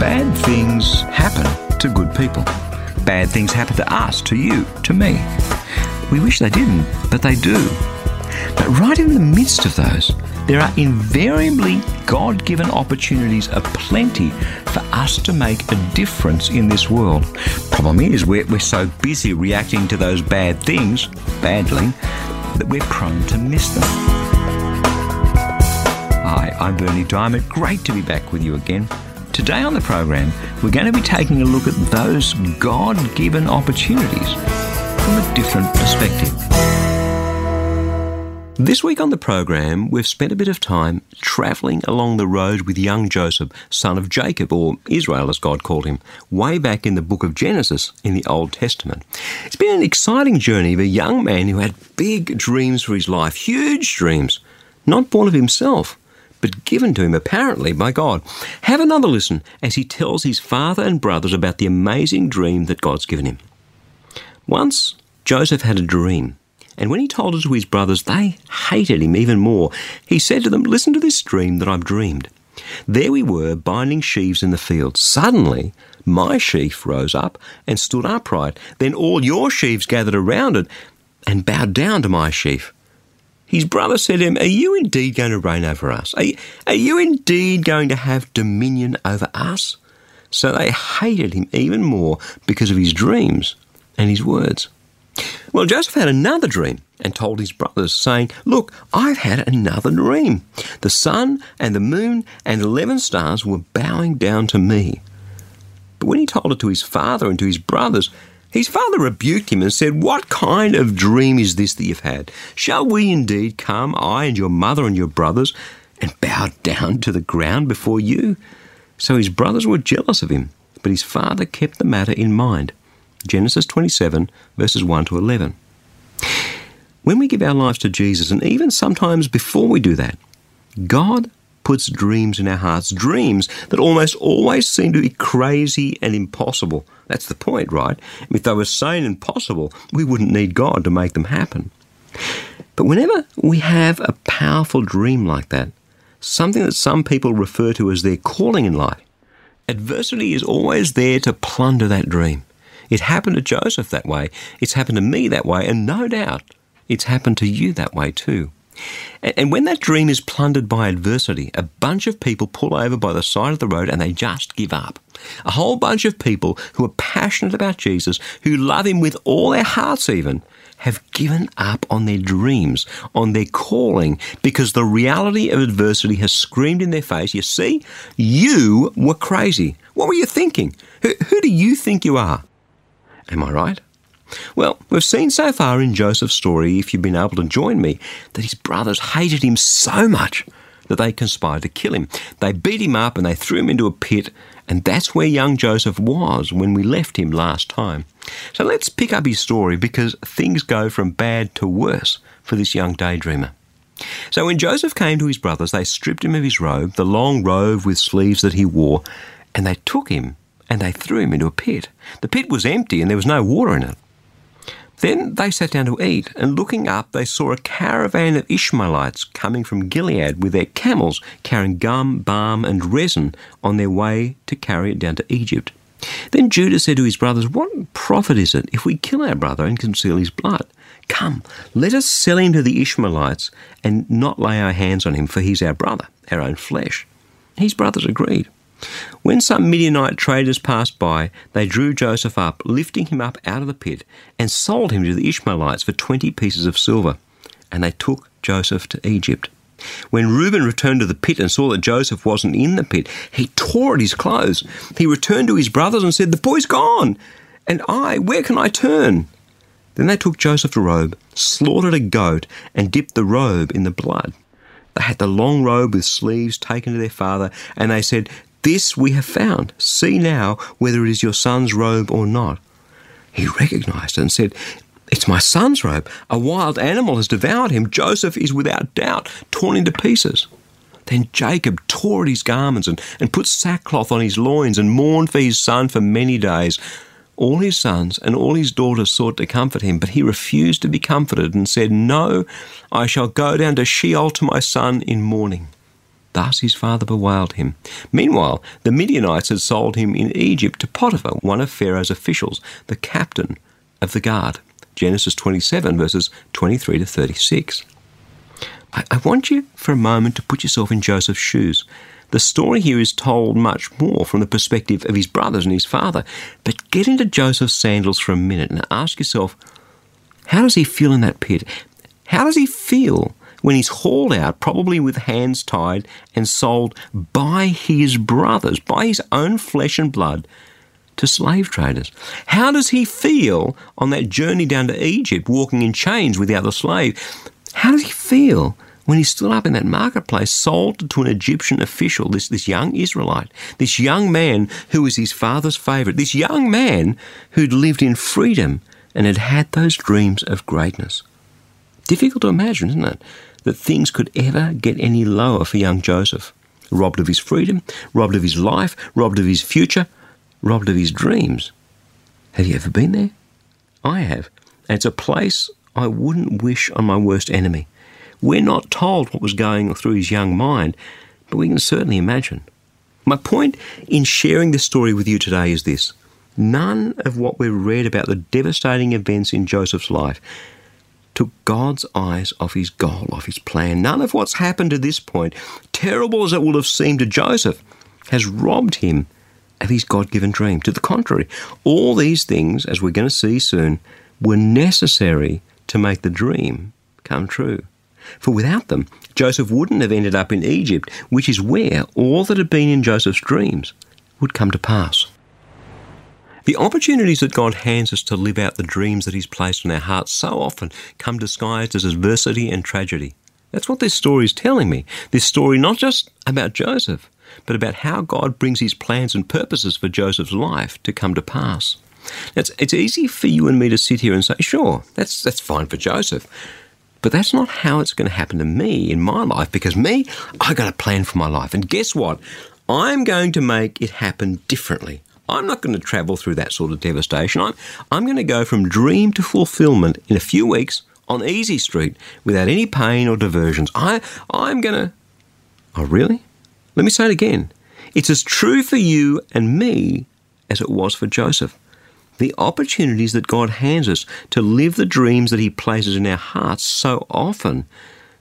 Bad things happen to good people. Bad things happen to us, to you, to me. We wish they didn't, but they do. But right in the midst of those, there are invariably God given opportunities aplenty for us to make a difference in this world. Problem is, we're, we're so busy reacting to those bad things, badly, that we're prone to miss them. Hi, I'm Berni Dymet. Great to be back with you again. Today on the program, we're going to be taking a look at those God given opportunities from a different perspective. This week on the program, we've spent a bit of time travelling along the road with young Joseph, son of Jacob, or Israel as God called him, way back in the book of Genesis in the Old Testament. It's been an exciting journey of a young man who had big dreams for his life, huge dreams, not born of himself, but given to him apparently by God. Have another listen as he tells his father and brothers about the amazing dream that God's given him. Once, Joseph had a dream. And when he told it to his brothers, they hated him even more. He said to them, Listen to this dream that I've dreamed. There we were, binding sheaves in the field. Suddenly, my sheaf rose up and stood upright. Then all your sheaves gathered around it and bowed down to my sheaf. His brother said to him, Are you indeed going to reign over us? Are you, are you indeed going to have dominion over us? So they hated him even more because of his dreams and his words. Well, Joseph had another dream and told his brothers, saying, Look, I've had another dream. The sun and the moon and eleven stars were bowing down to me. But when he told it to his father and to his brothers, his father rebuked him and said, What kind of dream is this that you've had? Shall we indeed come, I and your mother and your brothers, and bow down to the ground before you? So his brothers were jealous of him, but his father kept the matter in mind. Genesis 27, verses 1 to 11. When we give our lives to Jesus, and even sometimes before we do that, God puts dreams in our hearts, dreams that almost always seem to be crazy and impossible. That's the point, right? If they were sane and possible, we wouldn't need God to make them happen. But whenever we have a powerful dream like that, something that some people refer to as their calling in life, adversity is always there to plunder that dream. It happened to Joseph that way, it's happened to me that way, and no doubt it's happened to you that way too. And when that dream is plundered by adversity, a bunch of people pull over by the side of the road and they just give up. A whole bunch of people who are passionate about Jesus, who love Him with all their hearts even, have given up on their dreams, on their calling, because the reality of adversity has screamed in their face, You see, you were crazy. What were you thinking? Who, who do you think you are? Am I right? Well, we've seen so far in Joseph's story, if you've been able to join me, that his brothers hated him so much that they conspired to kill him. They beat him up and they threw him into a pit, and that's where young Joseph was when we left him last time. So let's pick up his story because things go from bad to worse for this young daydreamer. So when Joseph came to his brothers, they stripped him of his robe, the long robe with sleeves that he wore, and they took him and they threw him into a pit. The pit was empty and there was no water in it. Then they sat down to eat, and looking up, they saw a caravan of Ishmaelites coming from Gilead with their camels, carrying gum, balm, and resin on their way to carry it down to Egypt. Then Judah said to his brothers, What profit is it if we kill our brother and conceal his blood? Come, let us sell him to the Ishmaelites and not lay our hands on him, for he's our brother, our own flesh. His brothers agreed. When some Midianite traders passed by, they drew Joseph up, lifting him up out of the pit, and sold him to the Ishmaelites for twenty pieces of silver. And they took Joseph to Egypt. When Reuben returned to the pit and saw that Joseph wasn't in the pit, he tore at his clothes. He returned to his brothers and said, The boy's gone! And I, where can I turn? Then they took Joseph's robe, slaughtered a goat, and dipped the robe in the blood. They had the long robe with sleeves taken to their father, and they said, This we have found. See now whether it is your son's robe or not. He recognized it and said, It's my son's robe. A wild animal has devoured him. Joseph is without doubt torn into pieces. Then Jacob tore at his garments and, and put sackcloth on his loins and mourned for his son for many days. All his sons and all his daughters sought to comfort him, but he refused to be comforted and said, No, I shall go down to Sheol to my son in mourning. Thus his father bewailed him. Meanwhile, the Midianites had sold him in Egypt to Potiphar, one of Pharaoh's officials, the captain of the guard. Genesis 27, verses 23 to 36. I, I want you for a moment to put yourself in Joseph's shoes. The story here is told much more from the perspective of his brothers and his father. But get into Joseph's sandals for a minute and ask yourself, how does he feel in that pit? How does he feel when he's hauled out, probably with hands tied, and sold by his brothers, by his own flesh and blood, to slave traders? How does he feel on that journey down to Egypt, walking in chains with the other slave? How does he feel when he stood up in that marketplace, sold to an Egyptian official, this, this young Israelite, this young man who was his father's favourite, this young man who'd lived in freedom and had had those dreams of greatness? Difficult to imagine, isn't it, that things could ever get any lower for young Joseph. Robbed of his freedom, robbed of his life, robbed of his future, robbed of his dreams. Have you ever been there? I have. And it's a place I wouldn't wish on my worst enemy. We're not told what was going through his young mind, but we can certainly imagine. My point in sharing this story with you today is this none of what we've read about the devastating events in Joseph's life took God's eyes off his goal, off his plan. None of what's happened to this point, terrible as it will have seemed to Joseph, has robbed him of his God given dream. To the contrary, all these things, as we're going to see soon, were necessary to make the dream come true. For without them, Joseph wouldn't have ended up in Egypt, which is where all that had been in Joseph's dreams would come to pass. The opportunities that God hands us to live out the dreams that He's placed in our hearts so often come disguised as adversity and tragedy. That's what this story is telling me. This story not just about Joseph, but about how God brings His plans and purposes for Joseph's life to come to pass. It's, it's easy for you and me to sit here and say, sure, that's, that's fine for Joseph. But that's not how it's going to happen to me in my life because me, I got a plan for my life. And guess what? I'm going to make it happen differently. I'm not going to travel through that sort of devastation. I'm, I'm going to go from dream to fulfillment in a few weeks on easy street without any pain or diversions. I, I'm going to. Oh, really? Let me say it again. It's as true for you and me as it was for Joseph the opportunities that God hands us to live the dreams that He places in our hearts so often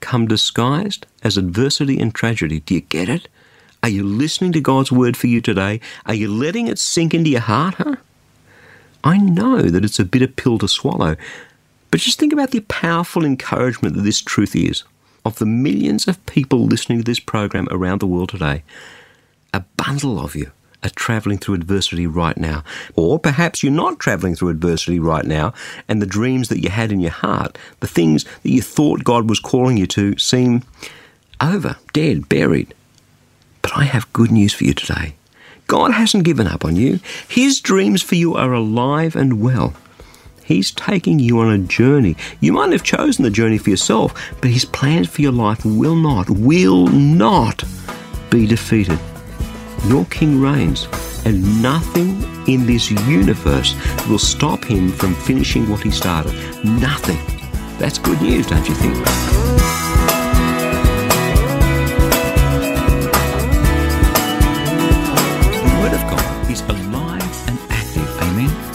come disguised as adversity and tragedy. Do you get it? Are you listening to God's word for you today? Are you letting it sink into your heart, huh? I know that it's a bitter pill to swallow, but just think about the powerful encouragement that this truth is of the millions of people listening to this program around the world today. A bundle of you are traveling through adversity right now. Or perhaps you're not traveling through adversity right now, and the dreams that you had in your heart, the things that you thought God was calling you to, seem over, dead, buried. But I have good news for you today. God hasn't given up on you. His dreams for you are alive and well. He's taking you on a journey. You might have chosen the journey for yourself, but His plans for your life will not, will not be defeated. Your King reigns, and nothing in this universe will stop him from finishing what he started. Nothing. That's good news, don't you think?